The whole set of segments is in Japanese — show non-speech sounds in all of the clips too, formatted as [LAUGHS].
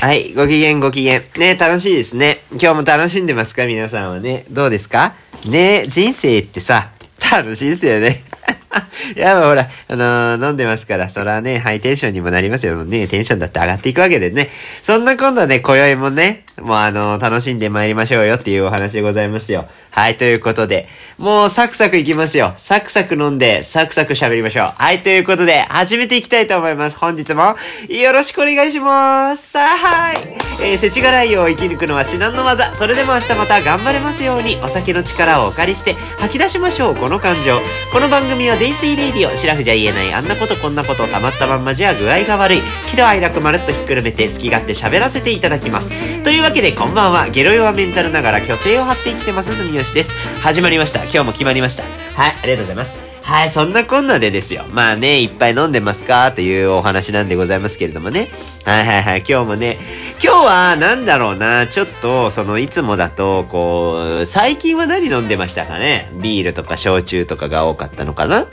はい、ご機嫌ご機嫌。ね、楽しいですね。今日も楽しんでますか？皆さんはね。どうですか？ね、人生ってさ、楽しいですよね。[LAUGHS] いや、ほら、あのー飲んでますから、そらね、ハイテンションにもなりますよね。テンションだって上がっていくわけでね。そんな今度はね、今宵もね、もうあの楽しんで参りましょうよっていうお話でございますよ。はい、ということで、もうサクサクいきますよ。サクサク飲んで、サクサク喋りましょう。はい、ということで、始めていきたいと思います。本日も、よろしくお願いします。さあ、はい。えー、世知辛いを生き抜くのは至難の技。それでも明日また頑張れますように、お酒の力をお借りして、吐き出しましょう、この感情。この番組は、デイスイレイディオ、シラフじゃ言えない、あんなことこんなこと、たまったまんまじゃ具合が悪い。喜怒哀楽まるっとひっくるめて、好き勝手喋らせていただきます。というわけで、こんばんは。ゲロ弱メンタルながら、虚勢を張って生きてます、住吉です。始まりました。今日も決まりました。はい、ありがとうございます。はい、そんなこんなでですよ。まあね、いっぱい飲んでますかというお話なんでございますけれどもね。はいはいはい、今日もね、今日はなんだろうな、ちょっと、その、いつもだと、こう、最近は何飲んでましたかね？ビールとか焼酎とかが多かったのかな？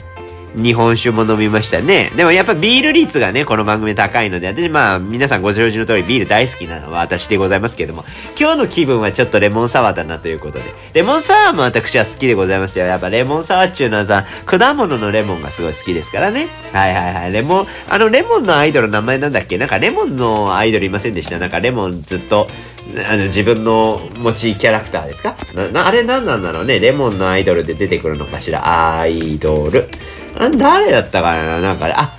日本酒も飲みましたね。でもやっぱビール率がね、この番組高いので、私まあ皆さんご承知の通りビール大好きなのは私でございますけれども、今日の気分はちょっとレモンサワーだなということで。レモンサワーも私は好きでございますよ。やっぱレモンサワーっていうのはさ、果物のレモンがすごい好きですからね。はいはいはい。レモン、あのレモンのアイドルの名前なんだっけ？なんかレモンのアイドルいませんでした？なんかレモンずっと、あの自分の持ちキャラクターですか？あれ何なんだろうね？レモンのアイドルで出てくるのかしら？アイドル。あ誰だったかななんか、あ、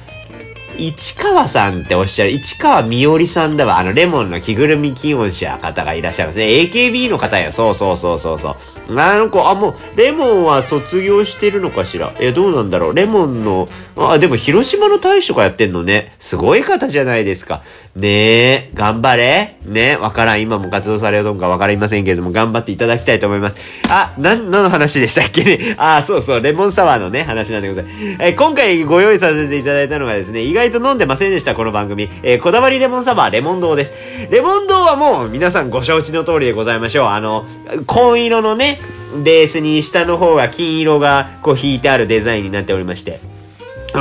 市川さんっておっしゃる、市川みおりさんだわ。あの、レモンの着ぐるみ気温者方がいらっしゃいますね。AKB の方よ。そうそうそうそうそう。あの子、あ、もう、レモンは卒業してるのかしら？え、どうなんだろう？レモンの、あ、でも広島の大使とかやってんのね。すごい方じゃないですか。ねえ、頑張れ。ねわからん。今も活動されるのかわかりませんけれども、頑張っていただきたいと思います。あ、なん、何の話でしたっけね？あ、そうそう、レモンサワーのね、話なんでございます。え今回ご用意させていただいたのがですね、意外と飲んでませんでした、この番組。えーこだわりレモンサワー、レモン堂です。レモン堂はもう皆さんご承知の通りでございましょう。あの、紺色のね、ベースに下の方が金色がこう引いてあるデザインになっておりまして。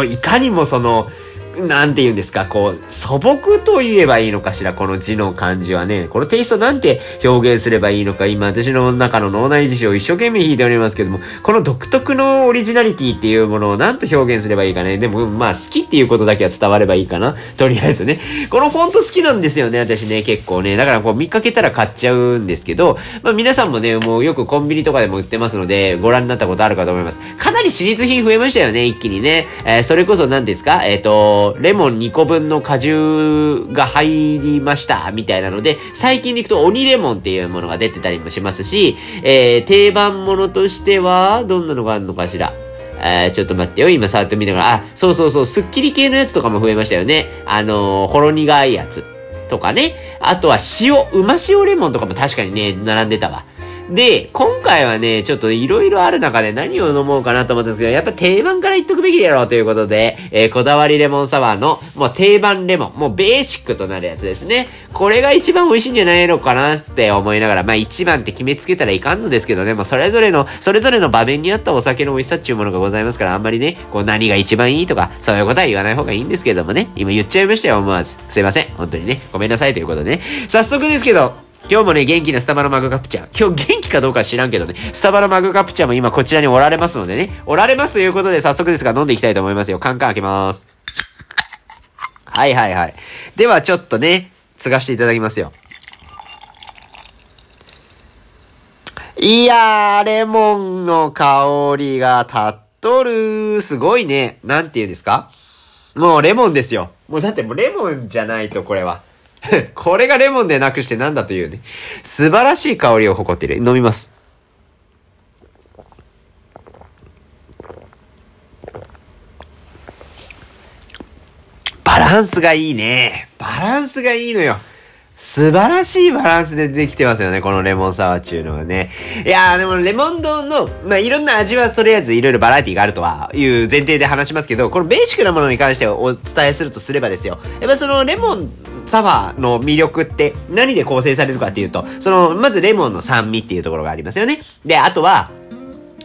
いかにもその、なんて言うんですか、こう、素朴と言えばいいのかしら、この字の漢字はね。このテイストなんて表現すればいいのか、今私の中の脳内辞書を一生懸命引いておりますけども、この独特のオリジナリティっていうものをなんと表現すればいいかね。でも、まあ、好きっていうことだけは伝わればいいかな。とりあえずね。このフォント好きなんですよね、私ね、結構ね。だからこう見かけたら買っちゃうんですけど、まあ皆さんもね、もうよくコンビニとかでも売ってますので、ご覧になったことあるかと思います。かなりシリーズ品増えましたよね、一気にね。えーそれこそ何ですか？えっ、と、レモン2個分の果汁が入りました、みたいなので、最近でいくと鬼レモンっていうものが出てたりもしますし、えー定番ものとしては、どんなのがあるのかしら？えーちょっと待ってよ。今触ってみながら。あ、そうそうそう。スッキリ系のやつとかも増えましたよね。あのーほろ苦いやつ。とかね。あとは塩、うま塩レモンとかも確かにね、並んでたわ。で、今回はね、ちょっといろいろある中で何を飲もうかなと思ったんですけど、やっぱ定番から言っとくべきだろうということで、えーこだわりレモンサワーの、もう定番レモン、もうベーシックとなるやつですね。これが一番美味しいんじゃないのかなって思いながら、まあ一番って決めつけたらいかんのですけどね、もうそれぞれの、それぞれの場面に合ったお酒の美味しさっていうものがございますから、あんまりね、こう何が一番いいとか、そういうことは言わない方がいいんですけどもね、今言っちゃいましたよ、思わず。すいません。本当にね、ごめんなさいということでね。早速ですけど、今日もね、元気なスタバのマグカプチャー。今日元気かどうかは知らんけどね、スタバのマグカプチャーも今こちらにおられますのでね、おられますということで早速ですが飲んでいきたいと思いますよ。カンカン開けます。はいはいはい。ではちょっとね、継がしていただきますよ。いやー、レモンの香りが立っとる。すごいね。なんて言うんですか？もうレモンですよ。もうだってもうレモンじゃないとこれは。[LAUGHS] これがレモンでなくしてなんだというね。素晴らしい香りを誇っている。飲みます。バランスがいいね。バランスがいいのよ。素晴らしいバランスでできてますよね、このレモンサワーっていうのはね。いやー、でもレモン丼の、まあ、いろんな味はとりあえずいろいろバラエティがあるとはいう前提で話しますけど、このベーシックなものに関してお伝えするとすればですよ。やっぱそのレモンサワーの魅力って何で構成されるかっていうと、その、まずレモンの酸味っていうところがありますよね。で、あとは、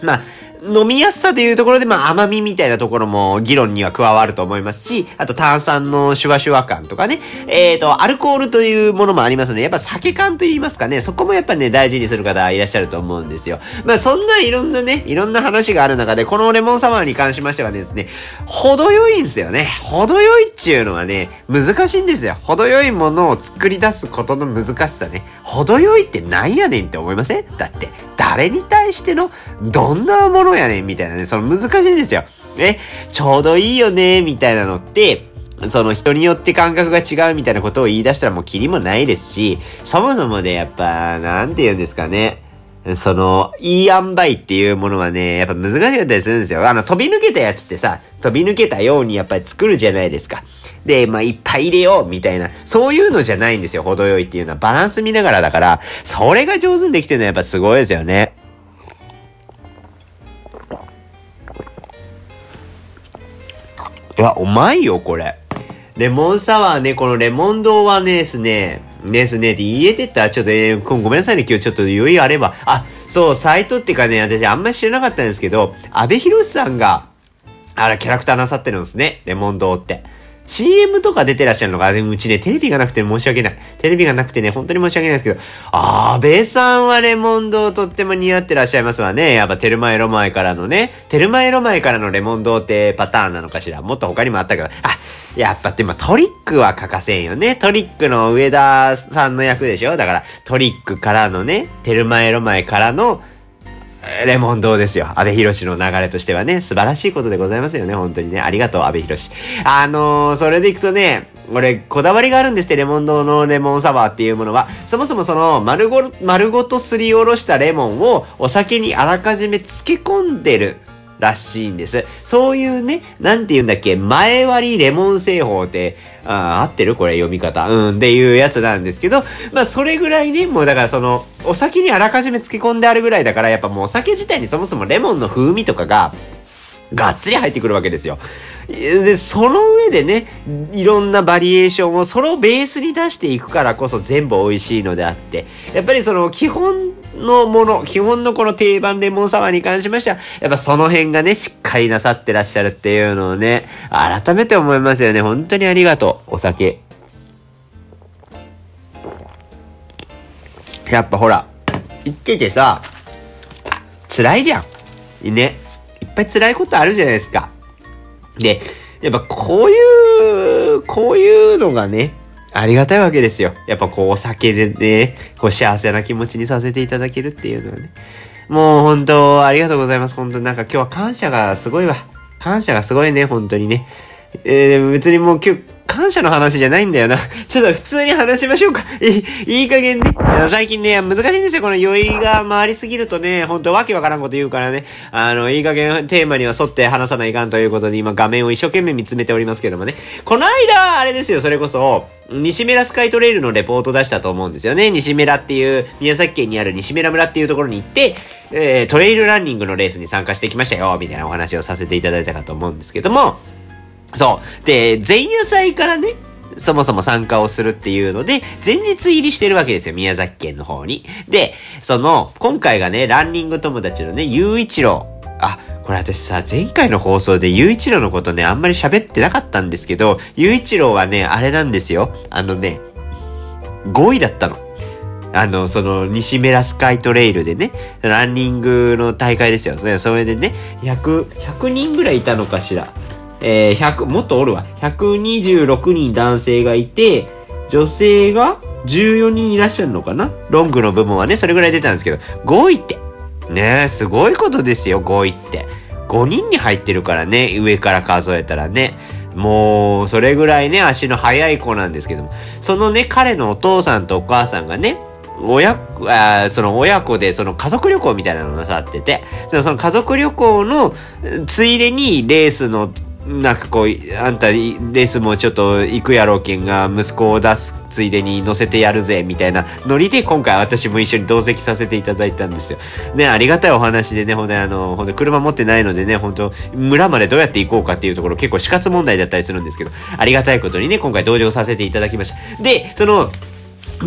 まあ、飲みやすさというところで、まあ甘みみたいなところも議論には加わると思いますし、あと炭酸のシュワシュワ感とかね、えっ、ー、と、アルコールというものもありますので、やっぱ酒感と言いますかね、そこもやっぱね、大事にする方いらっしゃると思うんですよ。まあそんないろんなね、いろんな話がある中で、このレモンサワーに関しましてはですね、程よいんですよね。程よいっちゅうのはね、難しいんですよ。程よいものを作り出すことの難しさね。程よいってなんやねんって思いません？だって、誰に対しての、どんなものやねんみたいなね、その難しいんですよ。え、ちょうどいいよね、みたいなのって、その人によって感覚が違うみたいなことを言い出したらもうキリもないですし、そもそもでやっぱ、なんて言うんですかね。その、いい塩梅っていうものはね、やっぱ難しかったりするんですよ。あの、飛び抜けたやつってさ、飛び抜けたようにやっぱり作るじゃないですか。で、まあ、いっぱい入れようみたいな、そういうのじゃないんですよ、程よいっていうのは。バランス見ながらだから、それが上手にできてるのはやっぱすごいですよね。いや、うまいよ、これ。レモンサワーね、このレモン堂はね、ですね、ですね、って言えてたちょっと、えー、ごめんなさいね、今日ちょっと余裕あれば。あ、そう、サイトっていうかね、私あんまり知らなかったんですけど、安部寛さんが、あら、キャラクターなさってるんですね、レモン堂って。CM とか出てらっしゃるのが、うちね、テレビがなくて申し訳ない。テレビがなくてね、本当に申し訳ないですけど、あー、さんはレモン堂とっても似合ってらっしゃいますわね。やっぱテルマエロマエからのね、テルマエロマエからのレモン堂ってパターンなのかしら。もっと他にもあったけど、あ、やっぱでもトリックは欠かせんよね。トリックの上田さんの役でしょだからトリックからのね、テルマエロマエからのレモン堂ですよ。安倍博士の流れとしてはね、素晴らしいことでございますよね。本当にね。ありがとう、安倍博士。あのー、それでいくとね、俺、こだわりがあるんですって、レモン堂のレモンサワーっていうものは。そもそもその、丸ご、丸ごとすりおろしたレモンをお酒にあらかじめ漬け込んでるらしいんです。そういうね、なんて言うんだっけ、前割りレモン製法って、あ合ってる？これ読み方。うん、っていうやつなんですけど、まあそれぐらいね、もうだからその、お酒にあらかじめ漬け込んであるぐらいだから、やっぱもうお酒自体にそもそもレモンの風味とかが、がっつり入ってくるわけですよ。で、その上でね、いろんなバリエーションをそのベースに出していくからこそ全部美味しいのであって、やっぱりその基本のもの、基本のこの定番レモンサワーに関しましては、やっぱその辺がね、しっかりなさってらっしゃるっていうのをね、改めて思いますよね。本当にありがとう、お酒。やっぱほら、言っててさ、辛いじゃん。ね。いっぱい辛いことあるじゃないですか。で、やっぱこういう、こういうのがね、ありがたいわけですよ。やっぱこうお酒でね、こう幸せな気持ちにさせていただけるっていうのはね。もう本当ありがとうございます。本当なんか今日は感謝がすごいわ。感謝がすごいね、本当にね。えー、別にもう今日、感謝の話じゃないんだよな。[LAUGHS] ちょっと普通に話しましょうか。[LAUGHS] いい、いい加減ね。最近ね、難しいんですよ。この酔いが回りすぎるとね、ほんとわけわからんこと言うからね。あの、いい加減テーマには沿って話さないかんということで、今画面を一生懸命見つめておりますけどもね。この間、あれですよ、それこそ、西村スカイトレイルのレポート出したと思うんですよね。西村っていう、宮崎県にある西村村っていうところに行って、えー、トレイルランニングのレースに参加してきましたよ、みたいなお話をさせていただいたかと思うんですけども、そう。で、前夜祭からね、そもそも参加をするっていうので、前日入りしてるわけですよ、宮崎県の方に。で、その、今回がね、ランニング友達のね、ゆういちろう。あ、これ私さ、前回の放送でゆういちろうのことね、あんまり喋ってなかったんですけど、ゆういちろうはね、あれなんですよ。あのね、5位だったの。あの、その、西メラスカイトレイルでね、ランニングの大会ですよ。それでね、100、100人ぐらいいたのかしら。えー、100、もっとおるわ。126人男性がいて、女性が14人いらっしゃるのかな？ロングの部分はね、それぐらい出たんですけど、5位って。ねすごいことですよ、5位って。5人に入ってるからね、上から数えたらね。もう、それぐらいね、足の速い子なんですけども。そのね、彼のお父さんとお母さんがね、親、あその親子でその家族旅行みたいなのをなさってて、その家族旅行のついでにレースのなんかこう、あんたレースもちょっと行くやろうけんが、息子を出すついでに乗せてやるぜ、みたいなノリで今回私も一緒に同席させていただいたんですよ。[LAUGHS] ね、ありがたいお話でね、ほんとあの、ほんと車持ってないのでね、ほんと村までどうやって行こうかっていうところ結構死活問題だったりするんですけど、ありがたいことにね、今回同乗させていただきました。で、その、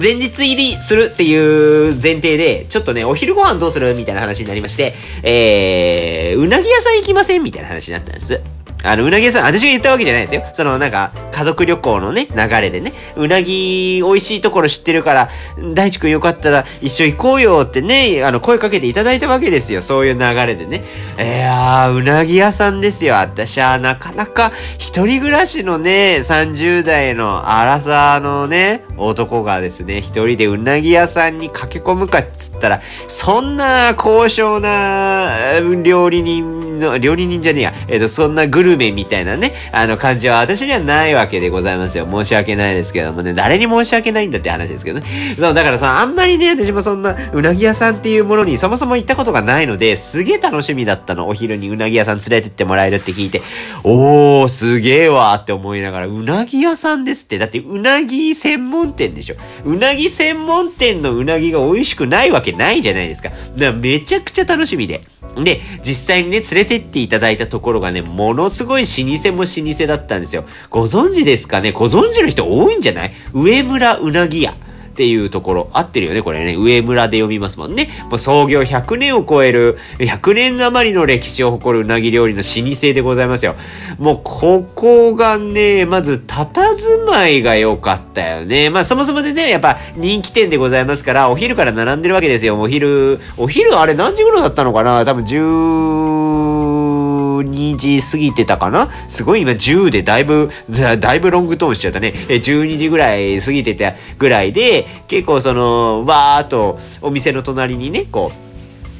前日入りするっていう前提で、ちょっとね、お昼ご飯どうするみたいな話になりまして、えー、うなぎ屋さん行きませんみたいな話になったんです。あの、うなぎ屋さん、私が言ったわけじゃないですよ。その、なんか、家族旅行のね、流れでね、うなぎ美味しいところ知ってるから、大地君よかったら一緒行こうよってね、あの、声かけていただいたわけですよ。そういう流れでね。いやー、うなぎ屋さんですよ。私はなかなか一人暮らしのね、30代の荒さのね、男がですね、一人でうなぎ屋さんに駆け込むかっつったら、そんな高尚な料理人の、料理人じゃねえや、えっ、ー、と、そんなグルメみたいなね、あの感じは私にはないわけでございますよ。申し訳ないですけどもね、誰に申し訳ないんだって話ですけどね。そう、だからさ、あんまりね、私もそんな、うなぎ屋さんっていうものにそもそも行ったことがないので、すげえ楽しみだったの。お昼にうなぎ屋さん連れてってもらえるって聞いて、おー、すげえわって思いながら、うなぎ屋さんですって。だって、うなぎ専門店でしょ。うなぎ専門店のうなぎが美味しくないわけないじゃないですか。だからめちゃくちゃ楽しみで。で、実際にね、連れてっていただいたところがね、ものすごい老舗も老舗だったんですよ。ご存知ですかね？ご存知の人多いんじゃない？上村うなぎ屋。っていうところ、合ってるよね、これね。上村で読みますもんね。もう創業100年を超える、100年余りの歴史を誇るうなぎ料理の老舗でございますよ。もう、ここがね、まず、佇まいが良かったよね。まあ、そもそもでね、やっぱ人気店でございますから、お昼から並んでるわけですよ。お昼、お昼あれ何時頃だったのかな？多分10、12時過ぎてたかな？すごい今10でだいぶ、[LAUGHS] だいぶロングトーンしちゃったね。12時ぐらい過ぎてたぐらいで、結構その、わーっとお店の隣にね、こう、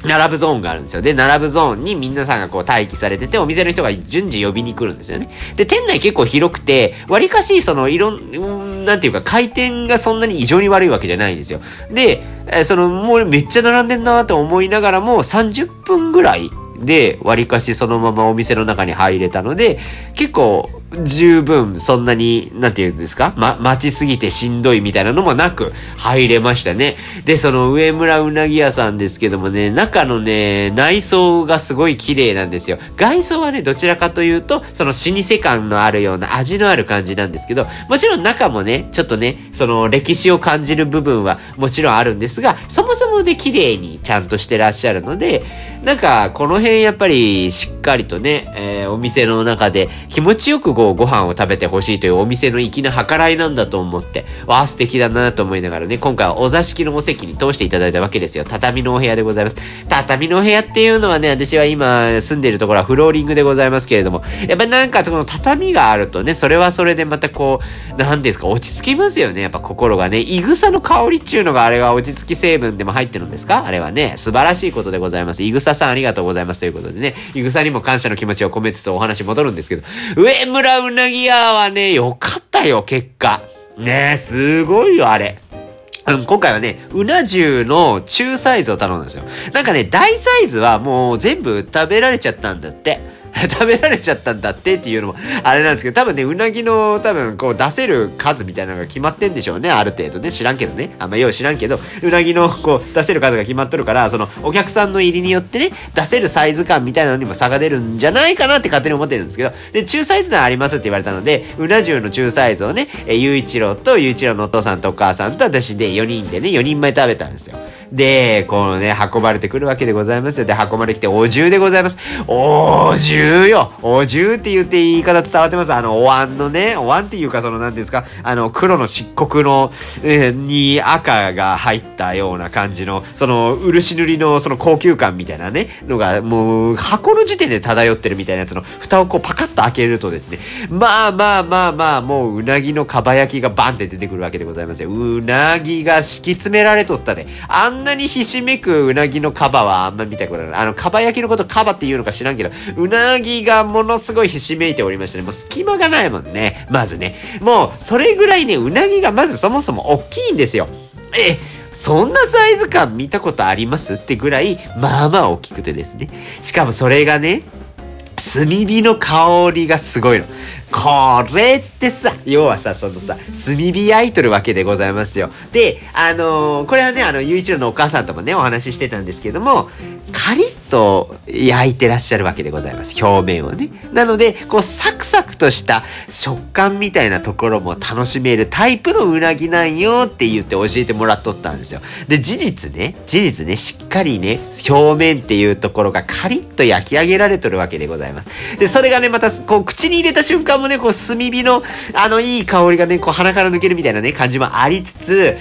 並ぶゾーンがあるんですよ。で、並ぶゾーンに皆さんがこう待機されてて、お店の人が順次呼びに来るんですよね。で、店内結構広くて、割かし、その、いろん、なんていうか、回転がそんなに異常に悪いわけじゃないんですよ。で、その、もうめっちゃ並んでんなと思いながらも、30分ぐらいで、割かしそのままお店の中に入れたので、結構十分そんなに、なんて言うんですか？ま、待ちすぎてしんどいみたいなのもなく入れましたね。で、その上村うなぎ屋さんですけどもね、中のね、内装がすごい綺麗なんですよ。外装はね、どちらかというと、その老舗感のあるような味のある感じなんですけど、もちろん中もね、ちょっとね、その歴史を感じる部分はもちろんあるんですが、そもそもで綺麗にちゃんとしてらっしゃるので、なんか、この辺やっぱりしっかりとね、えー、お店の中で気持ちよくごこうご飯を食べてほしいというお店の粋な計らいなんだと思って、わあ素敵だなと思いながらね、今回はお座敷のお席に通していただいたわけですよ。畳のお部屋でございます。畳のお部屋っていうのはね、私は今住んでいるところはフローリングでございますけれども、やっぱなんかその畳があるとね、それはそれでまたこう、なんですか、落ち着きますよね、やっぱ心がね。いぐさの香りっていうのがあれが落ち着き成分でも入ってるんですか？あれはね、素晴らしいことでございます。いぐささんありがとうございますということでね、いぐさにも感謝の気持ちを込めつつお話戻るんですけど、上村うなぎ屋はね、よかったよ、結果。ね、すごいよ、あれ。うん、今回はね、うな重の中サイズを頼んだんですよ。なんかね、大サイズはもう全部食べられちゃったんだって。[LAUGHS] 食べられちゃったんだってっていうのもあれなんですけど、多分ね、うなぎの多分こう出せる数みたいなのが決まってんでしょうね、ある程度ね。知らんけどね。あんまよう知らんけど、うなぎのこう出せる数が決まっとるから、そのお客さんの入りによってね、出せるサイズ感みたいなのにも差が出るんじゃないかなって勝手に思ってるんですけど、で、中サイズならありますって言われたので、うな重の中サイズをね、え、ゆういちろうとゆういちろうのお父さんとお母さんと私で4人でね、4人前食べたんですよ。で、このね、運ばれてくるわけでございますよ。で、運ばれてきてお重でございます。お重よお重って言って言い方伝わってます。あの、お椀のね、お椀っていうか、その、なんですか、あの、黒の漆黒の、えー、に赤が入ったような感じの、その、漆塗りの、その高級感みたいなね、のが、もう、箱の時点で漂ってるみたいなやつの、蓋をこう、パカッと開けるとですね、まあまあまあまあ、もう、うなぎのかば焼きがバンって出てくるわけでございますよ。うなぎが敷き詰められとったで。あんんなにひしめくうなぎのカバはあんま見たことない。あの、かば焼きのことカバって言うのか知らんけど、うなぎがものすごいひしめいておりましてね、もう隙間がないもんね。まずね。もう、それぐらいね、うなぎがまずそもそも大きいんですよ。え、そんなサイズ感見たことありますってぐらい、まあまあ大きくてですね。しかもそれがね、炭火の香りがすごいの。これってさ、要はさ、そのさ、炭火焼いとるわけでございますよ。で、あのー、これはね、あの、ゆういちろのお母さんともね、お話ししてたんですけども、カリッと焼いてらっしゃるわけでございます。表面をね。なので、こうサクサクとした食感みたいなところも楽しめるタイプのうなぎなんよって言って教えてもらっとったんですよ。で、事実ね、事実ね、しっかりね、表面っていうところがカリッと焼き上げられとるわけでございます。で、それがね、また、こう、口に入れた瞬間もね、こう、炭火の、あの、いい香りがね、こう、鼻から抜けるみたいなね、感じもありつつ、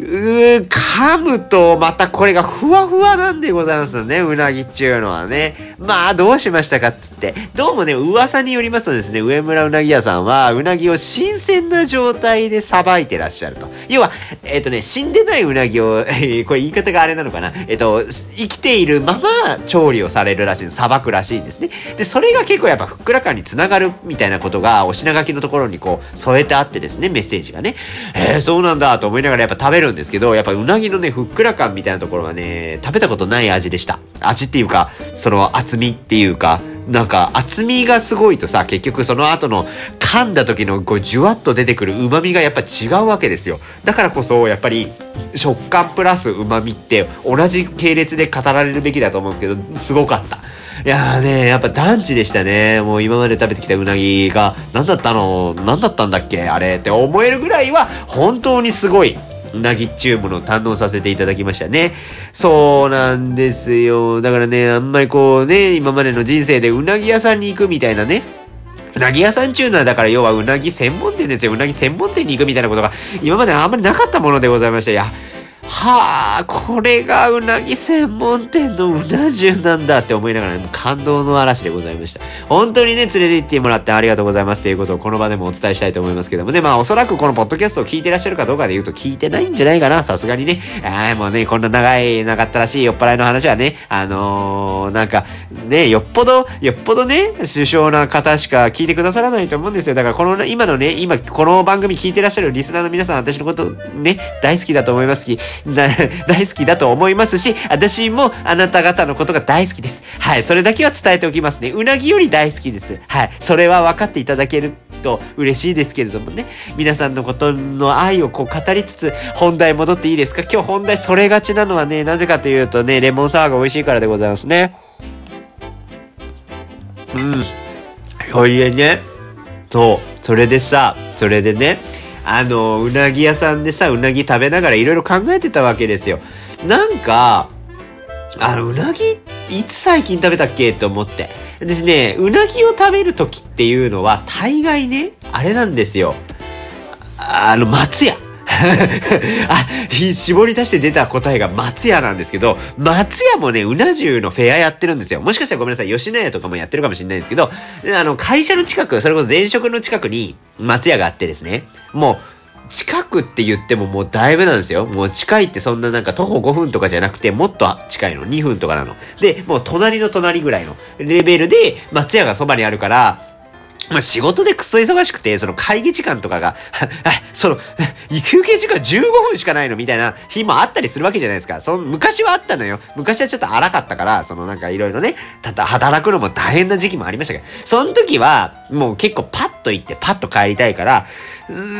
うー噛むとまたこれがふわふわなんでございますよね、うなぎっちゅうのはね。まあ、どうしましたかっつって。どうもね、噂によりますとですね、上村うなぎ屋さんは、うなぎを新鮮な状態でさばいてらっしゃると。要は、えっ、とね、死んでないうなぎを、え [LAUGHS] これ言い方があれなのかな。えっ、と、生きているまま調理をされるらしい。さばくらしいんですね。で、それが結構やっぱふっくら感につながるみたいなことが、お品書きのところにこう、添えてあってですね、メッセージがね。えー、そうなんだと思いながらやっぱ食べるんですけど、やっぱうなぎのね、ふっくら感みたいなところはね、食べたことない味でした。味っていうか、その厚みっていうか、なんか厚みがすごいとさ、結局その後の噛んだ時のこうじゅわっと出てくる旨味がやっぱ違うわけですよ。だからこそやっぱり食感プラス旨味って同じ系列で語られるべきだと思うんですけど、すごかった。いやーね、やっぱ団地でしたね。もう今まで食べてきたうなぎが、何だったの？何だったんだっけ？あれって思えるぐらいは、本当にすごい。うなぎっちゅうものを堪能させていただきましたね。そうなんですよ。だからね、あんまりこうね、今までの人生でうなぎ屋さんに行くみたいなね、うなぎ屋さんちゅうのはだから要はうなぎ専門店ですよ。うなぎ専門店に行くみたいなことが今まであんまりなかったものでございました。いや、はあ、これがうなぎ専門店のうな重なんだって思いながら、ね、感動の嵐でございました。本当にね、連れて行ってもらってありがとうございますということをこの場でもお伝えしたいと思いますけどもね、まあおそらくこのポッドキャストを聞いてらっしゃるかどうかで言うと聞いてないんじゃないかな、さすがにね。ああ、もうね、こんな長い、長ったらしい酔っ払いの話はね、あのー、なんか、ね、よっぽど、よっぽどね、首相な方しか聞いてくださらないと思うんですよ。だからこの、今のね、今この番組聞いてらっしゃるリスナーの皆さん、私のことね、大好きだと思いますし、[LAUGHS] 大好きだと思いますし、私もあなた方のことが大好きです。はい、それだけは伝えておきますね。うなぎより大好きです。はい、それは分かっていただけると嬉しいですけれどもね。皆さんのことの愛をこう語りつつ、本題戻っていいですか？今日本題それがちなのはね、なぜかというとね、レモンサワーが美味しいからでございますね。うん。おいえね。そう、それでさ、それでね、あの、うなぎ屋さんでさ、うなぎ食べながらいろいろ考えてたわけですよ。なんか、あの、うなぎ、いつ最近食べたっけと思って。ですね、うなぎを食べる時っていうのは、大概ね、あれなんですよ。あの、松屋。[LAUGHS] あ、絞り出して出た答えが松屋なんですけど、松屋もね、うな重のフェアやってるんですよ。もしかしたらごめんなさい、吉野家とかもやってるかもしれないんですけど、あの、会社の近く、それこそ前職の近くに松屋があってですね、もう、近くって言ってももうだいぶなんですよ。もう近いってそんななんか徒歩5分とかじゃなくてもっと近いの。2分とかなの。で、もう隣の隣ぐらいのレベルで松屋がそばにあるから、まあ仕事でくっそ忙しくて、その会議時間とかが、[LAUGHS] その、休憩時間15分しかないのみたいな日もあったりするわけじゃないですか。その、昔はあったのよ。昔はちょっと荒かったから、そのなんかいろいろね、ただ働くのも大変な時期もありましたけど、その時は、もう結構パッと行ってパッと帰りたいから、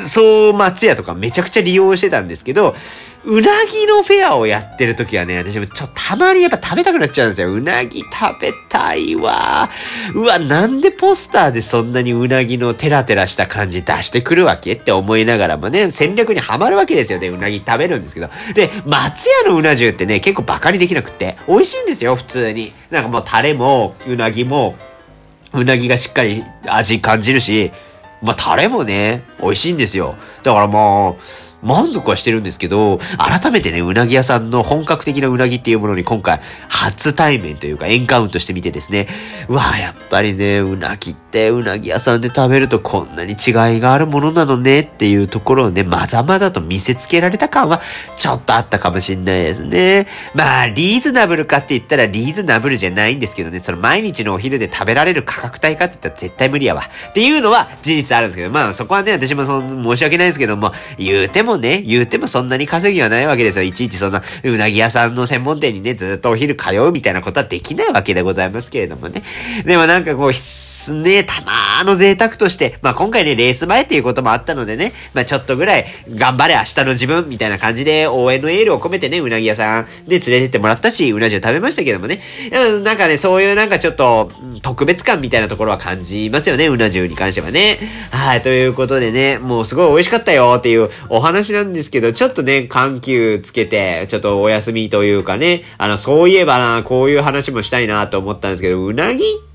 そう、松屋とかめちゃくちゃ利用してたんですけど、うなぎのフェアをやってる時はね、私もちょっとたまにやっぱ食べたくなっちゃうんですよ。うなぎ食べたいわ。うわ、なんでポスターでそんなにうなぎのテラテラした感じ出してくるわけって思いながらもね、戦略にはまるわけですよね。うなぎ食べるんですけど。で、松屋のうな重ってね、結構バカにできなくって、美味しいんですよ、普通に。なんかもうタレも、うなぎも、うなぎがしっかり味感じるし、まあ、タレもね、美味しいんですよ。だからまあ、満足はしてるんですけど、改めてね、うなぎ屋さんの本格的なうなぎっていうものに今回、初対面というかエンカウントしてみてですね、うわやっぱりね、うなぎってうなぎ屋さんで食べるとこんなに違いがあるものなのねっていうところをね、まざまざと見せつけられた感は、ちょっとあったかもしんないですね。まあ、リーズナブルかって言ったらリーズナブルじゃないんですけどね、その毎日のお昼で食べられる価格帯かって言ったら絶対無理やわ。っていうのは事実あるんですけど、まあそこはね、私もその申し訳ないですけども、言うてももね、言うてもそんなに稼ぎはないわけですよ。いちいちそんな、うなぎ屋さんの専門店にね、ずっとお昼通うみたいなことはできないわけでございますけれどもね。でもなんかこう、ね、たまーの贅沢として、まあ今回ね、レース前っていうこともあったのでね、まあちょっとぐらい、頑張れ明日の自分みたいな感じで応援のエールを込めてね、うなぎ屋さんで連れてってもらったし、うな重食べましたけどもね。なんかね、そういうなんかちょっと、特別感みたいなところは感じますよね、うな重に関してはね。はい、ということでね、もうすごい美味しかったよっていうお話話なんですけど、ちょっとね、緩急つけて、ちょっとお休みというかね、あの、そういえばな、こういう話もしたいなと思ったんですけど、うなぎって、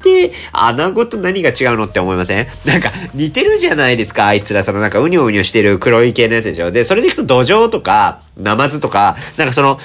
穴子と何が違うのって思いません？なんか、似てるじゃないですか、あいつら、そのなんか、うにょうにょしてる黒い系のやつでしょ？で、それでいくと土壌とか、ナマズとか、なんかその、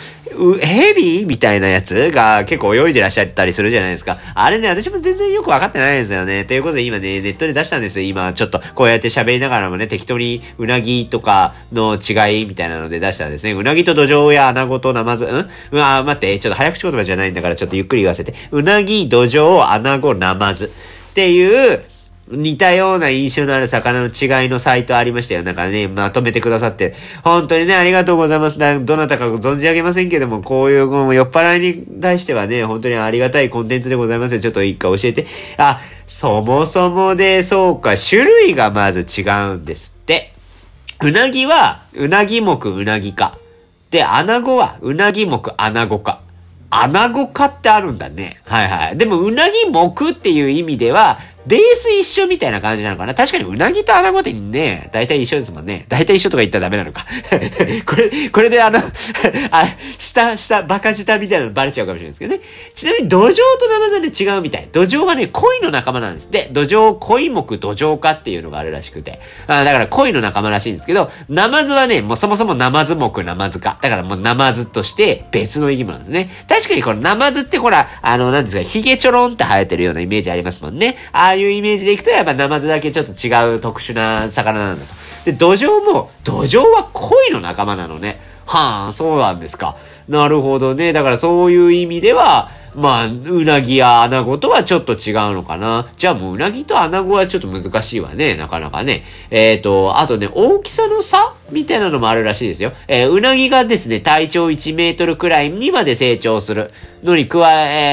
ヘビみたいなやつが結構泳いでらっしゃったりするじゃないですか。あれね、私も全然よくわかってないんですよね。ということで今ね、ネットで出したんですよ。今、ちょっとこうやって喋りながらもね、適当にうなぎとかの違いみたいなので出したんですね。うなぎと土壌や穴子とナマズ、ん？うわ待って、ちょっと早口言葉じゃないんだからちょっとゆっくり言わせて。うなぎ、土壌、穴子、ナマズっていう、似たような印象のある魚の違いのサイトありましたよ。なんかね、まとめてくださって。本当にね、ありがとうございます。どなたか存じ上げませんけども、こういうもう酔っ払いに対してはね、本当にありがたいコンテンツでございますちょっと一回教えて。あ、そもそもで、そうか、種類がまず違うんですって。うなぎは、うなぎ目うなぎか。で、穴子は、うなぎ目穴子か。穴子かってあるんだね。はいはい。でも、うなぎ目っていう意味では、ベース一緒みたいな感じなのかな？確かにうなぎと穴子ってね、大体一緒ですもんね。大体一緒とか言ったらダメなのか。[LAUGHS] これ、これであの [LAUGHS] あ、下、下、バカ舌みたいなのバレちゃうかもしれないですけどね。ちなみに土壌とナマズはね、違うみたい。土壌はね、恋の仲間なんです。で、土壌、恋目土壌化っていうのがあるらしくて。あだから恋の仲間らしいんですけど、ナマズはね、もうそもそもナマズ目ナマズ化。だからもうナマズとして別の生き物なんですね。確かにこのナマズってほら、あの、なんですか、ヒゲちょろんって生えてるようなイメージありますもんね。ああいうイメージでいくとやっぱナマズだけちょっと違う特殊な魚なんだと。で、土壌も、土壌は鯉の仲間なのね。はあ、そうなんですか。なるほどね。だからそういう意味では、まあ、うなぎや穴子とはちょっと違うのかな。じゃあもううなぎと穴子はちょっと難しいわね。なかなかね。えっ、ー、と、あとね、大きさの差みたいなのもあるらしいですよ。えー、うなぎがですね、体長1メートルくらいにまで成長するのに加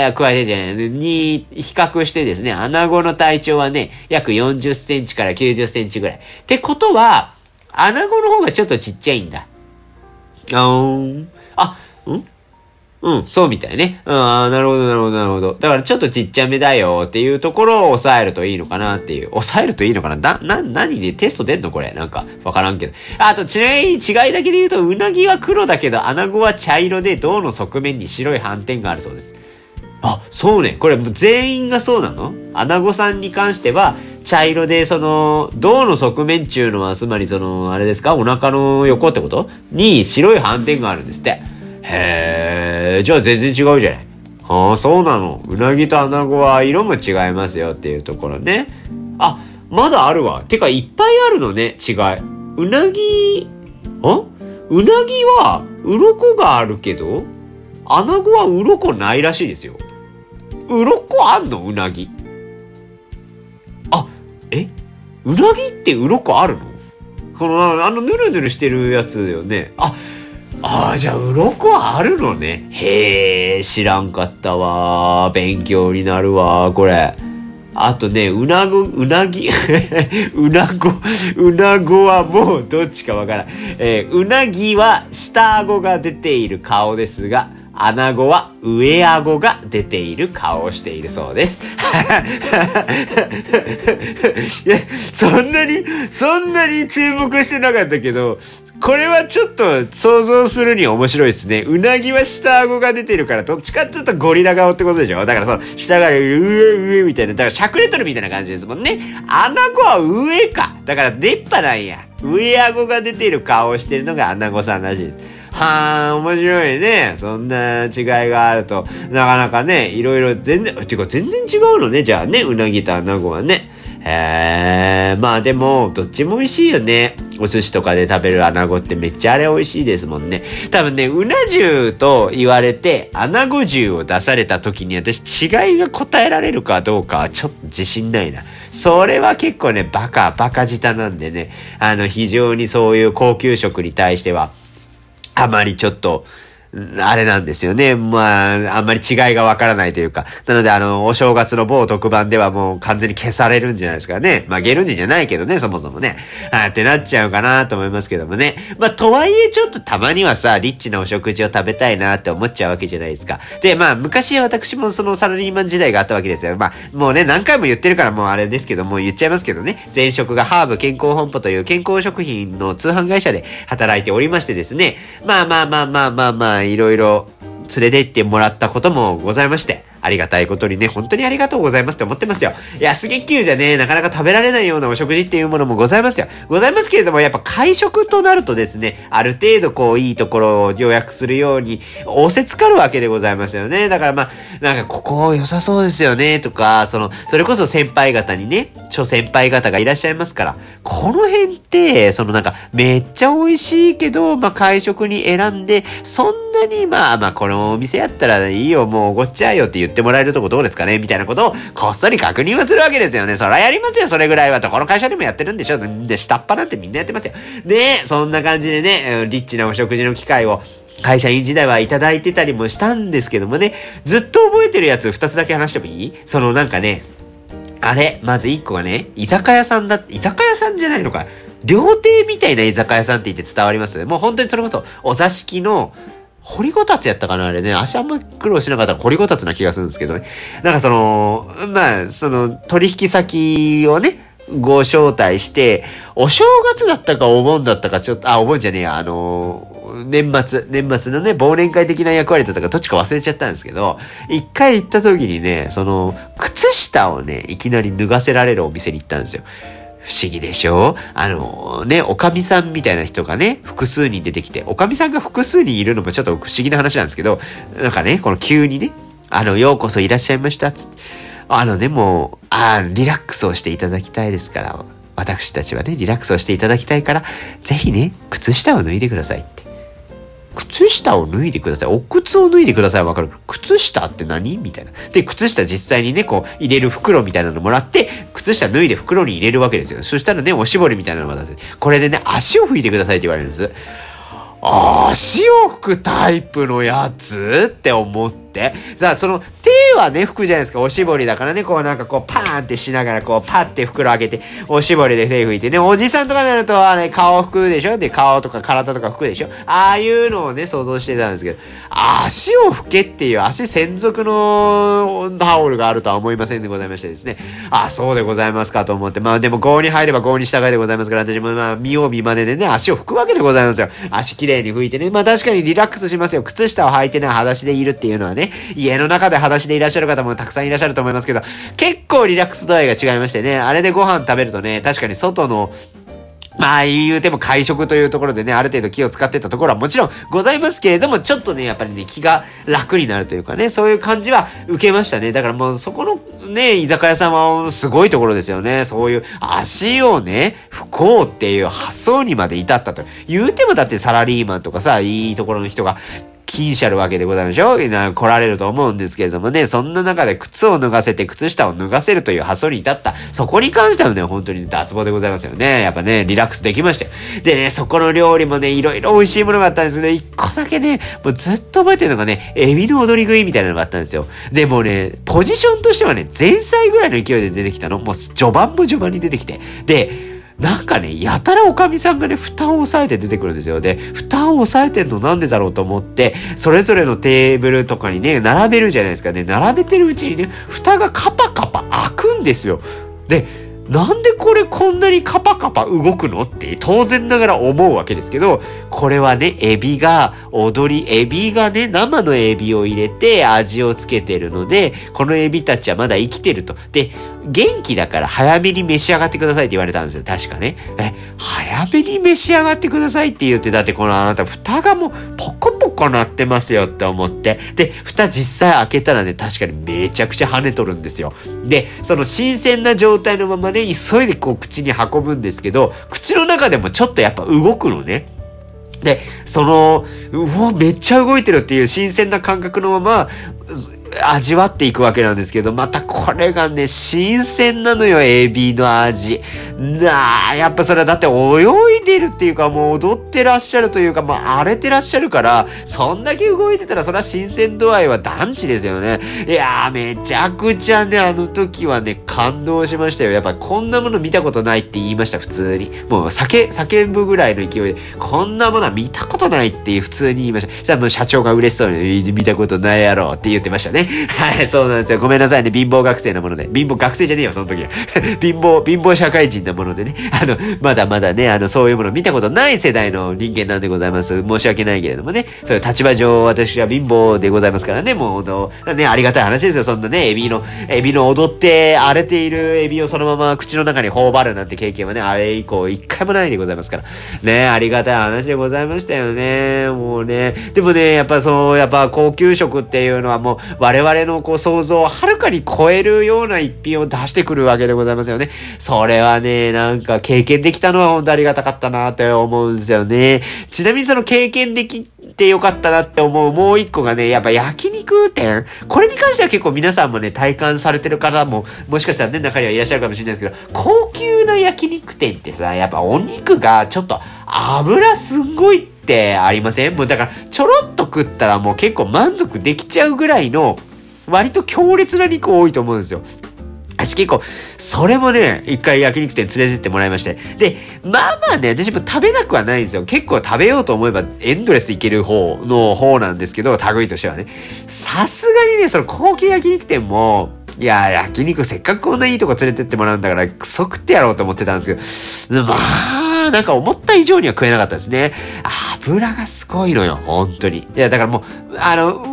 え、加えてじゃない、に比較してですね、穴子の体長はね、約40センチから90センチぐらい。ってことは、穴子の方がちょっとちっちゃいんだ。あん。あ、ん？うん、そうみたいね。うん、あなるほど、なるほど、なるほど。だからちょっとちっちゃめだよっていうところを抑えるといいのかなっていう。抑えるといいのかな？な、な、何でテスト出んの？これ。なんか、わからんけど。あと、ちなみに違いだけで言うと、うなぎは黒だけど、アナゴは茶色で、銅の側面に白い斑点があるそうです。あ、そうね。これ全員がそうなの？穴子さんに関しては、茶色で、その、銅の側面中のは、つまりその、あれですか？お腹の横ってこと？に白い斑点があるんですって。へえ、じゃあ全然違うじゃない。ああ、そうなの。うなぎと穴子は色も違いますよっていうところね。あ、まだあるわ。てか、いっぱいあるのね、違い。うなぎ、あ？うなぎは、鱗があるけど、穴子は鱗ないらしいですよ。鱗あんの？うなぎ。あ、え？うなぎって鱗あるの？この、あの、ぬるぬるしてるやつよね。あ、ああ、じゃあ、鱗あるのね。へえ、知らんかったわ。勉強になるわ、これ。あとね、うなご、うなぎ、[LAUGHS] うなご、うなごはもうどっちかわからん。えー、うなぎは下顎が出ている顔ですが、穴子は上顎が出ている顔をしているそうです。[LAUGHS] いや、そんなに、そんなに注目してなかったけど、これはちょっと想像するに面白いですね。うなぎは下顎が出てるから、どっちかっていうとゴリラ顔ってことでしょ？だからその、下が上上みたいな、だからしゃくれとるみたいな感じですもんね。穴子は上か。だから出っ歯なんや。上顎が出てる顔をしてるのが穴子さんらしいです。はあ、面白いね。そんな違いがあると、なかなかね、いろいろ全然、てか全然違うのね。じゃあね、うなぎと穴子はね。へえ、まあでも、どっちも美味しいよね。お寿司とかで食べる穴子ってめっちゃあれ美味しいですもんね。多分ね、うな重と言われて、穴子重を出された時に私違いが答えられるかどうかはちょっと自信ないな。それは結構ね、バカ、バカ舌なんでね、あの、非常にそういう高級食に対しては、あまりちょっと、あれなんですよね。まあ、あんまり違いがわからないというか。なので、あの、お正月の某特番ではもう完全に消されるんじゃないですかね。まあ、芸能人じゃないけどね、そもそもね。あってなっちゃうかなと思いますけどもね。まあ、とはいえ、ちょっとたまにはさ、リッチなお食事を食べたいなって思っちゃうわけじゃないですか。で、まあ、昔私もそのサラリーマン時代があったわけですよ。まあ、もうね、何回も言ってるからもうあれですけど、もう言っちゃいますけどね。前職がハーブ健康本舗という健康食品の通販会社で働いておりましてですね。まあまあまあまあまあまあ、いろいろ、連れて行ってもらったこともございまして、ありがたいことにね、本当にありがとうございますって思ってますよ。安月給じゃね、なかなか食べられないようなお食事っていうものもございますよ。ございますけれども、やっぱ会食となるとですね、ある程度こう、いいところを予約するように、仰せつかるわけでございますよね。だからまあ、なんかここ良さそうですよね、とか、その、それこそ先輩方にね、諸先輩方がいらっしゃいますから、この辺って、そのなんか、めっちゃ美味しいけど、まあ会食に選んで、そんなにまあまあこのお店やったらいいよ、もうおごっちゃうよって言っててもらえるとこどうですかね？みたいなことをこっそり確認はするわけですよね。そらやりますよ、それぐらいは。どこの会社でもやってるんでしょで、下っ端なんてみんなやってますよ。で、そんな感じでね、リッチなお食事の機会を会社員時代はいただいてたりもしたんですけどもね、ずっと覚えてるやつ2つだけ話してもいい？そのなんかね、あれ、まず1個がね、居酒屋さんだ、居酒屋さんじゃないのか。料亭みたいな居酒屋さんって言って伝わります？もう本当にそれこそお座敷の掘りごたつやったかなあれね。足あんま苦労しなかったら掘りごたつな気がするんですけどね。なんかその、まあ、その取引先をね、ご招待して、お正月だったかお盆だったかちょっと、あ、お盆じゃねえや、あの年末、年末のね、忘年会的な役割だったかどっちか忘れちゃったんですけど、一回行った時にね、その、靴下をね、いきなり脱がせられるお店に行ったんですよ。不思議でしょ？あのね、おかみさんみたいな人がね、複数人出てきて、おかみさんが複数人いるのもちょっと不思議な話なんですけど、なんかね、この急にね、あの、ようこそいらっしゃいました、つって。あのね、もう、あリラックスをしていただきたいですから、私たちはね、リラックスをしていただきたいから、ぜひね、靴下を脱いでくださいって。靴下を脱いでください。お靴を脱いでくださいわかる？靴下って何？みたいな。で、靴下実際にね、こう、入れる袋みたいなのもらって、靴下脱いで袋に入れるわけですよ。そしたらね、おしぼりみたいなのが出せこれでね、足を拭いてくださいって言われるんです。足を拭くタイプのやつ？って思って。さあ、その手はね、拭くじゃないですか。おしぼりだからね、こうなんかこうパーンってしながら、こうパッて袋開けて、おしぼりで手拭いてね、おじさんとかになると、あれ、顔拭くでしょ？で、顔とか体とか拭くでしょ？ああいうのをね、想像してたんですけど、足を拭けっていう足専属のタオルがあるとは思いませんでございましてですね。あ、そうでございますかと思って。まあでも、合に入れば合に従いでございますから、私もまあ、見よう見まねでね、足を拭くわけでございますよ。足きれいに拭いてね。まあ確かにリラックスしますよ。靴下を履いてね、裸足でいるっていうのはね、家の中で裸足でいらっしゃる方もたくさんいらっしゃると思いますけど、結構リラックス度合いが違いましてね、あれでご飯食べるとね、確かに外のまあ言うても会食というところでね、ある程度気を使ってたところはもちろんございますけれども、ちょっとね、やっぱりね、気が楽になるというかね、そういう感じは受けましたね。だからもうそこのね、居酒屋さんはすごいところですよね。そういう足をね、不幸っていう発想にまで至ったと。言うてもだってサラリーマンとかさ、いいところの人が禁止あるわけでございましょう来られると思うんですけれどもね、そんな中で靴を脱がせて靴下を脱がせるという発想に至った。そこに関してはね、本当に脱帽でございますよね。やっぱね、リラックスできまして。でね、そこの料理もね、いろいろ美味しいものがあったんですけど、一個だけね、もうずっと覚えてるのがね、エビの踊り食いみたいなのがあったんですよ。でもね、ポジションとしてはね、前菜ぐらいの勢いで出てきたの。もう序盤も序盤に出てきて。で、なんかね、やたらおかみさんがね、蓋を押さえて出てくるんですよ。で、蓋を押さえてんのなんでだろうと思って、それぞれのテーブルとかにね、並べるじゃないですかね。並べてるうちにね、蓋がカパカパ開くんですよ。で、なんでこれこんなにカパカパ動くのって当然ながら思うわけですけど、これはね、エビが踊り、エビがね、生のエビを入れて味をつけてるので、このエビたちはまだ生きてると。で、元気だから早めに召し上がってくださいって言われたんですよ。確かね。え、早めに召し上がってくださいって言って、だってこのあなた蓋がもうポコポコ個なってますよって思って。で、蓋実際開けたらね、確かにめちゃくちゃ跳ねとるんですよ。で、その新鮮な状態のままね、急いでこう口に運ぶんですけど、口の中でもちょっとやっぱ動くのね。で、その、うわ、めっちゃ動いてるっていう新鮮な感覚のまま、味わっていくわけなんですけど、またこれがね、新鮮なのよ、エビの味。なあ、やっぱそれはだって泳いでるっていうか、もう踊ってらっしゃるというか、もう荒れてらっしゃるから、そんだけ動いてたら、それは新鮮度合いは団地ですよね。いやー、めちゃくちゃね、あの時はね、感動しましたよ。やっぱこんなもの見たことないって言いました、普通に。もう酒、叫ぶぐらいの勢いで、こんなものは見たことないって普通に言いました。そしたらもう社長が嬉しそうに、見たことないやろって言ってましたね。ねはい、そうなんですよ。ごめんなさいね。貧乏学生なもので。貧乏学生じゃねえよ、その時は。[LAUGHS] 貧乏、貧乏社会人なものでね。あの、まだまだね、あの、そういうもの見たことない世代の人間なんでございます。申し訳ないけれどもね。そういう立場上、私は貧乏でございますからね。もう、の、ね、ありがたい話ですよ。そんなね、エビの、エビの踊って荒れているエビをそのまま口の中に頬張るなんて経験はね、あれ以降一回もないでございますから。ね、ありがたい話でございましたよね。もうね。でもね、やっぱそう、やっぱ高級食っていうのはもう我々のこう想像をはるかに超えるような一品を出してくるわけでございますよね。それはね、なんか経験できたのは本当ありがたかったなって思うんですよね。ちなみにその経験できてよかったなって思うもう一個がね、やっぱ焼肉店。これに関しては結構皆さんもね、体感されてる方も、もしかしたらね、中にはいらっしゃるかもしれないですけど、高級な焼肉店ってさ、やっぱお肉がちょっと油すんごいってありません？もうだから、ちょろっと食ったらもう結構満足できちゃうぐらいの、割と強烈な肉多いと思うんですよ。私結構、それもね、一回焼肉店連れてってもらいまして。で、まあまあね、私も食べなくはないんですよ。結構食べようと思えばエンドレスいける方の方なんですけど、類としてはね。さすがにね、その高級焼肉店も、いや、焼肉せっかくこんないいとこ連れてってもらうんだから、クソ食ってやろうと思ってたんですけど、まあ、なんか思った以上には食えなかったですね。油がすごいのよ、本当に。いや、だからもう、あの、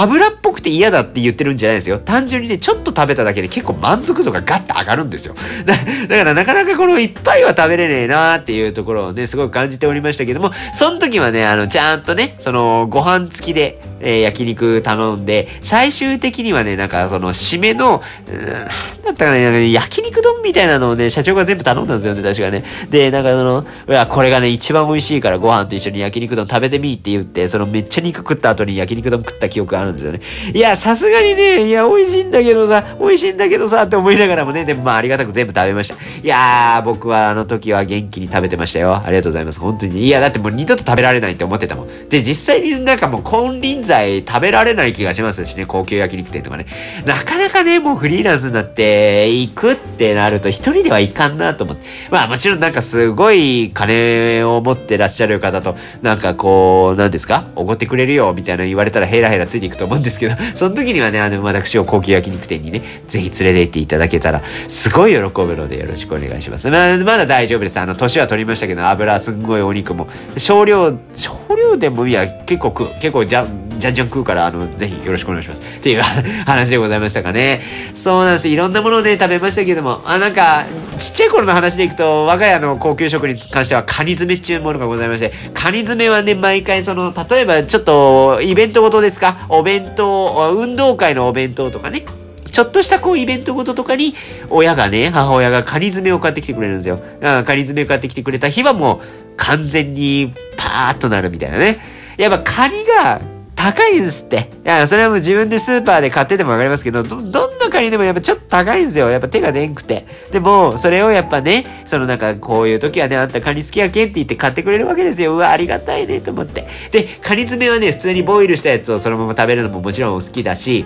油っぽくて嫌だって言ってるんじゃないですよ。単純にね、ちょっと食べただけで結構満足度がガッと上がるんですよ。[LAUGHS] だからなかなかこの一杯は食べれねえなーっていうところをね、すごく感じておりましたけども、その時はね、あの、ちゃんとね、その、ご飯付きで、えー、焼肉頼んで、最終的にはね、なんかその、締めの、え、だったかね、焼肉丼みたいなのをね、社長が全部頼んだんですよね、確かね。で、なんかその、いや、これがね、一番美味しいからご飯と一緒に焼肉丼食べてみって言って、そのめっちゃ肉食った後に焼肉丼食った記憶があるんですよね。いや、さすがにね、いや、美味しいんだけどさ、美味しいんだけどさ、って思いながらもね、でもまあありがたく全部食べました。いやー、僕はあの時は元気に食べてましたよ。ありがとうございます。本当に。いや、だってもう二度と食べられないって思ってたもん。で、実際になんかもう金輪際食べられない気がしますしね、高級焼肉店とかね。なかなかね、もうフリーランスになって行くってなると一人ではいかんなと思って。まあもちろんなんかすごい金を持ってらっしゃる方と、なんかこう、なんですか？おごってくれるよみたいな言われたらヘラヘラついていくと思うんですけど、[LAUGHS] その時にはね、あの、私を高級焼肉店にね、ぜひ連れて行っていただけたら、すごい喜ぶのでよろしくお願いします。まあ、まだ大丈夫です。あの、年は取りましたけど、油すんごいお肉も、少量、少量でもいや、結構食う、結構じゃ、じゃんじゃん食うから、あの、ぜひよろしくお願いします。っていう話でございましたかね。そうなんです。いろんなものをね、食べましたけども、あ、なんか、ちっちゃい頃の話でいくと、我が家の高級食に関しては、カニ詰めっていうものがございまして、カニ詰めはね、毎回その、例えばちょっと、イベントごとですかお弁当、運動会のお弁当とかね、ちょっとしたこうイベントごととかに、親がね、母親がカニ詰めを買ってきてくれるんですよ。カニ詰めを買ってきてくれた日はもう完全にパーッとなるみたいなね。やっぱカニが高いんですって。いや、それはもう自分でスーパーで買っててもわかりますけど、ど、どんなカニでもやっぱちょっと高いんですよ。やっぱ手がでんくて。でも、それをやっぱね、そのなんかこういう時はね、あんたカニ好きやけんって言って買ってくれるわけですよ。うわ、ありがたいね、と思って。で、カニ爪はね、普通にボイルしたやつをそのまま食べるのももちろん好きだし、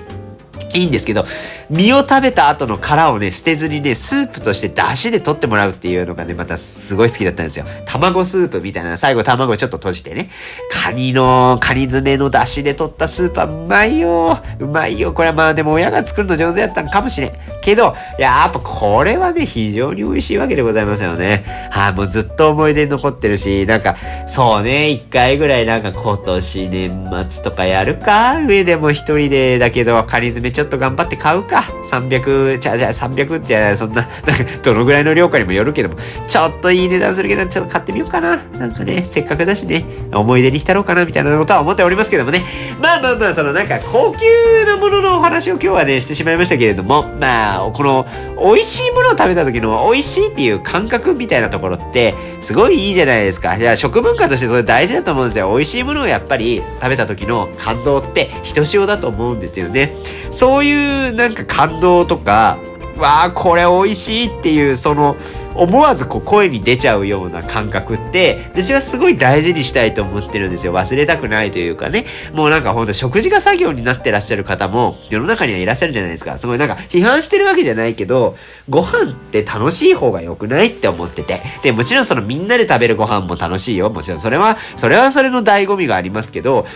いいんですけど、身を食べた後の殻をね、捨てずにね、スープとして出汁で取ってもらうっていうのがね、またすごい好きだったんですよ。卵スープみたいな、最後卵ちょっと閉じてね、カニの、カニ詰めの出汁で取ったスープはうまいよ。うまいよ。これはまあでも親が作るの上手やったんかもしれん。けど、やっぱこれはね、非常に美味しいわけでございますよね。はい、もうずっと思い出に残ってるし、なんか、そうね、一回ぐらいなんか今年年末とかやるか？上でも一人でだけど、カニ詰めちょっと頑張って買うか。300、じゃあじゃあ300じゃそんな、なんかどのぐらいの量かにもよるけども、ちょっといい値段するけど、ちょっと買ってみようかな。なんかね、せっかくだしね、思い出に浸ろうかなみたいなことは思っておりますけどもね。まあまあまあ、そのなんか高級なもののお話を今日はね、してしまいましたけれども、まあ、この、美味しいものを食べた時の美味しいっていう感覚みたいなところって、すごいいいじゃないですか。じゃあ食文化としてそれ大事だと思うんですよ。美味しいものをやっぱり食べた時の感動ってひとしおだと思うんですよね。そういうなんか感動とか、わあ、これ美味しいっていう、その、思わずこう声に出ちゃうような感覚って、私はすごい大事にしたいと思ってるんですよ。忘れたくないというかね。もうなんかほんと食事が作業になってらっしゃる方も世の中にはいらっしゃるじゃないですか。すごいなんか批判してるわけじゃないけど、ご飯って楽しい方が良くないって思ってて。で、もちろんそのみんなで食べるご飯も楽しいよ。もちろんそれは、それはそれの醍醐味がありますけど、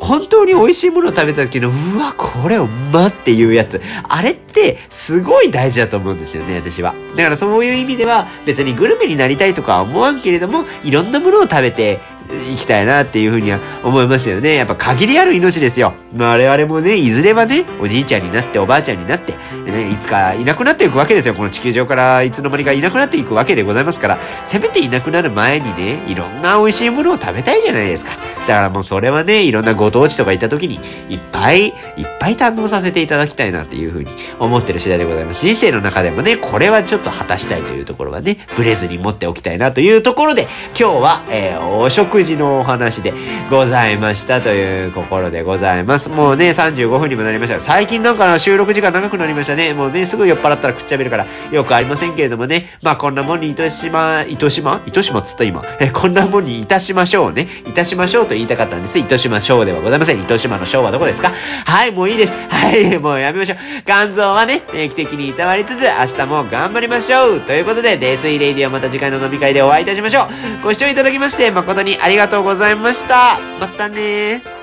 本当に美味しいものを食べた時の、うわ、これうまっていうやつ。あれってすごい大事だと思うんですよね、私は。だからそういう意味では別にグルメになりたいとかは思わんけれども、いろんなものを食べていきたいなっていうふうには思いますよね。やっぱ限りある命ですよ。我々もね、いずれはね、おじいちゃんになっておばあちゃんになって、ね、いつかいなくなっていくわけですよ。この地球上からいつの間にかいなくなっていくわけでございますから、せめていなくなる前にね、いろんな美味しいものを食べたいじゃないですか。だからもうそれはね、いろんなご当地とか行った時に、いっぱいいっぱい堪能させていただきたいなっていうふうに思ってる次第でございます。人生の中でもね、これはちょっと果たしたいというところはね、ブレずに持っておきたいなというところで、今日は、えー、お食事のお話でございましたというところでございます。もうね、35分にもなりました。最近なんか収録時間長くなりましたね。もうね、すぐ酔っ払ったら食っちゃべるから、よくありませんけれどもね。まあこんなもんに糸島、糸島糸島っつった今。え、こんなもんにいたしましょうね。いたしましょうと言いたかったんです。糸島章ではございません。糸島の章はどこですか？はい、もういいです。はい、もうやめましょう。肝臓はね、定期的にいたわりつつ、明日も頑張りましょう。ということで、泥酔レイディはまた次回の飲み会でお会いいたしましょう。ご視聴いただきまして、誠にありがとうございました。またね